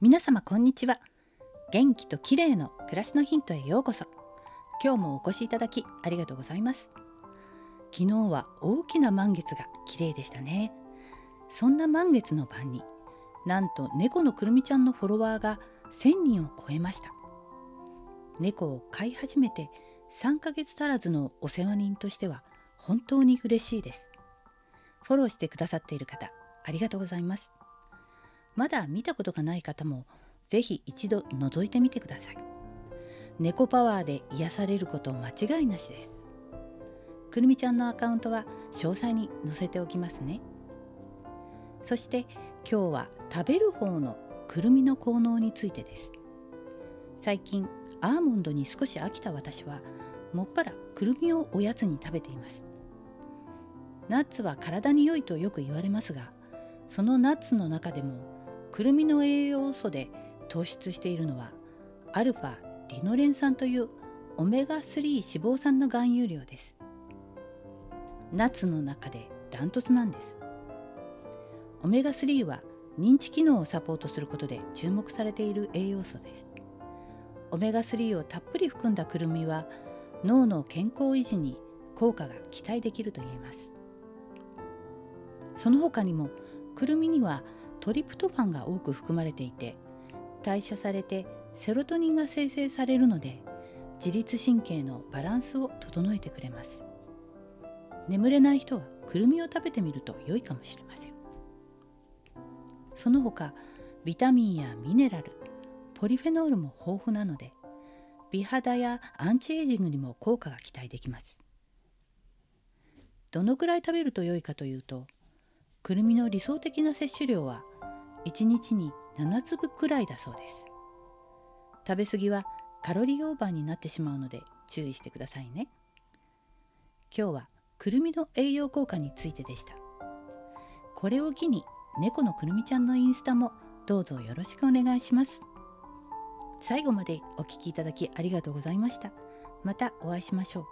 皆様こんにちは。元気と綺麗の暮らしのヒントへようこそ。今日もお越しいただきありがとうございます。昨日は大きな満月が綺麗でしたね。そんな満月の晩になんと猫のくるみちゃんのフォロワーが1000人を超えました。猫を飼い始めて3ヶ月足らずのお世話人としては本当に嬉しいです。フォローしてくださっている方ありがとうございます。まだ見たことがない方もぜひ一度覗いてみてください。猫パワーで癒されること間違いなしです。くるみちゃんのアカウントは詳細に載せておきますね。そして今日は食べる方のくるみの効能についてです。最近アーモンドに少し飽きた私はもっぱらくるみをおやつに食べています。ナッツは体に良いとよく言われますがそのナッツの中でもくるみの栄養素で突出しているのはアルファリノレン酸というオメガ3脂肪酸の含有量です。ナの中でダントツなんです。オメガ3は認知機能をサポートすることで注目されている栄養素です。オメガ3をたっぷり含んだくるみは脳の健康維持に効果が期待できると言えます。その他にもくるみにはトリプトファンが多く含まれていて代謝されてセロトニンが生成されるので自律神経のバランスを整えてくれます。眠れない人はくるみを食べてみると良いかもしれません。その他ビタミンやミネラルポリフェノールも豊富なので美肌やアンチエイジングにも効果が期待できます。どのくらい食べると良いかというとくるみの理想的な摂取量は1日に7粒くらいだそうです。食べ過ぎはカロリーオーバーになってしまうので注意してくださいね。今日はくるみの栄養効果についてでした。これを機に猫のくるみちゃんのインスタもどうぞよろしくお願いします。最後までお聴きいただきありがとうございました。またお会いしましょう。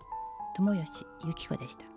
友吉ゆき子でした。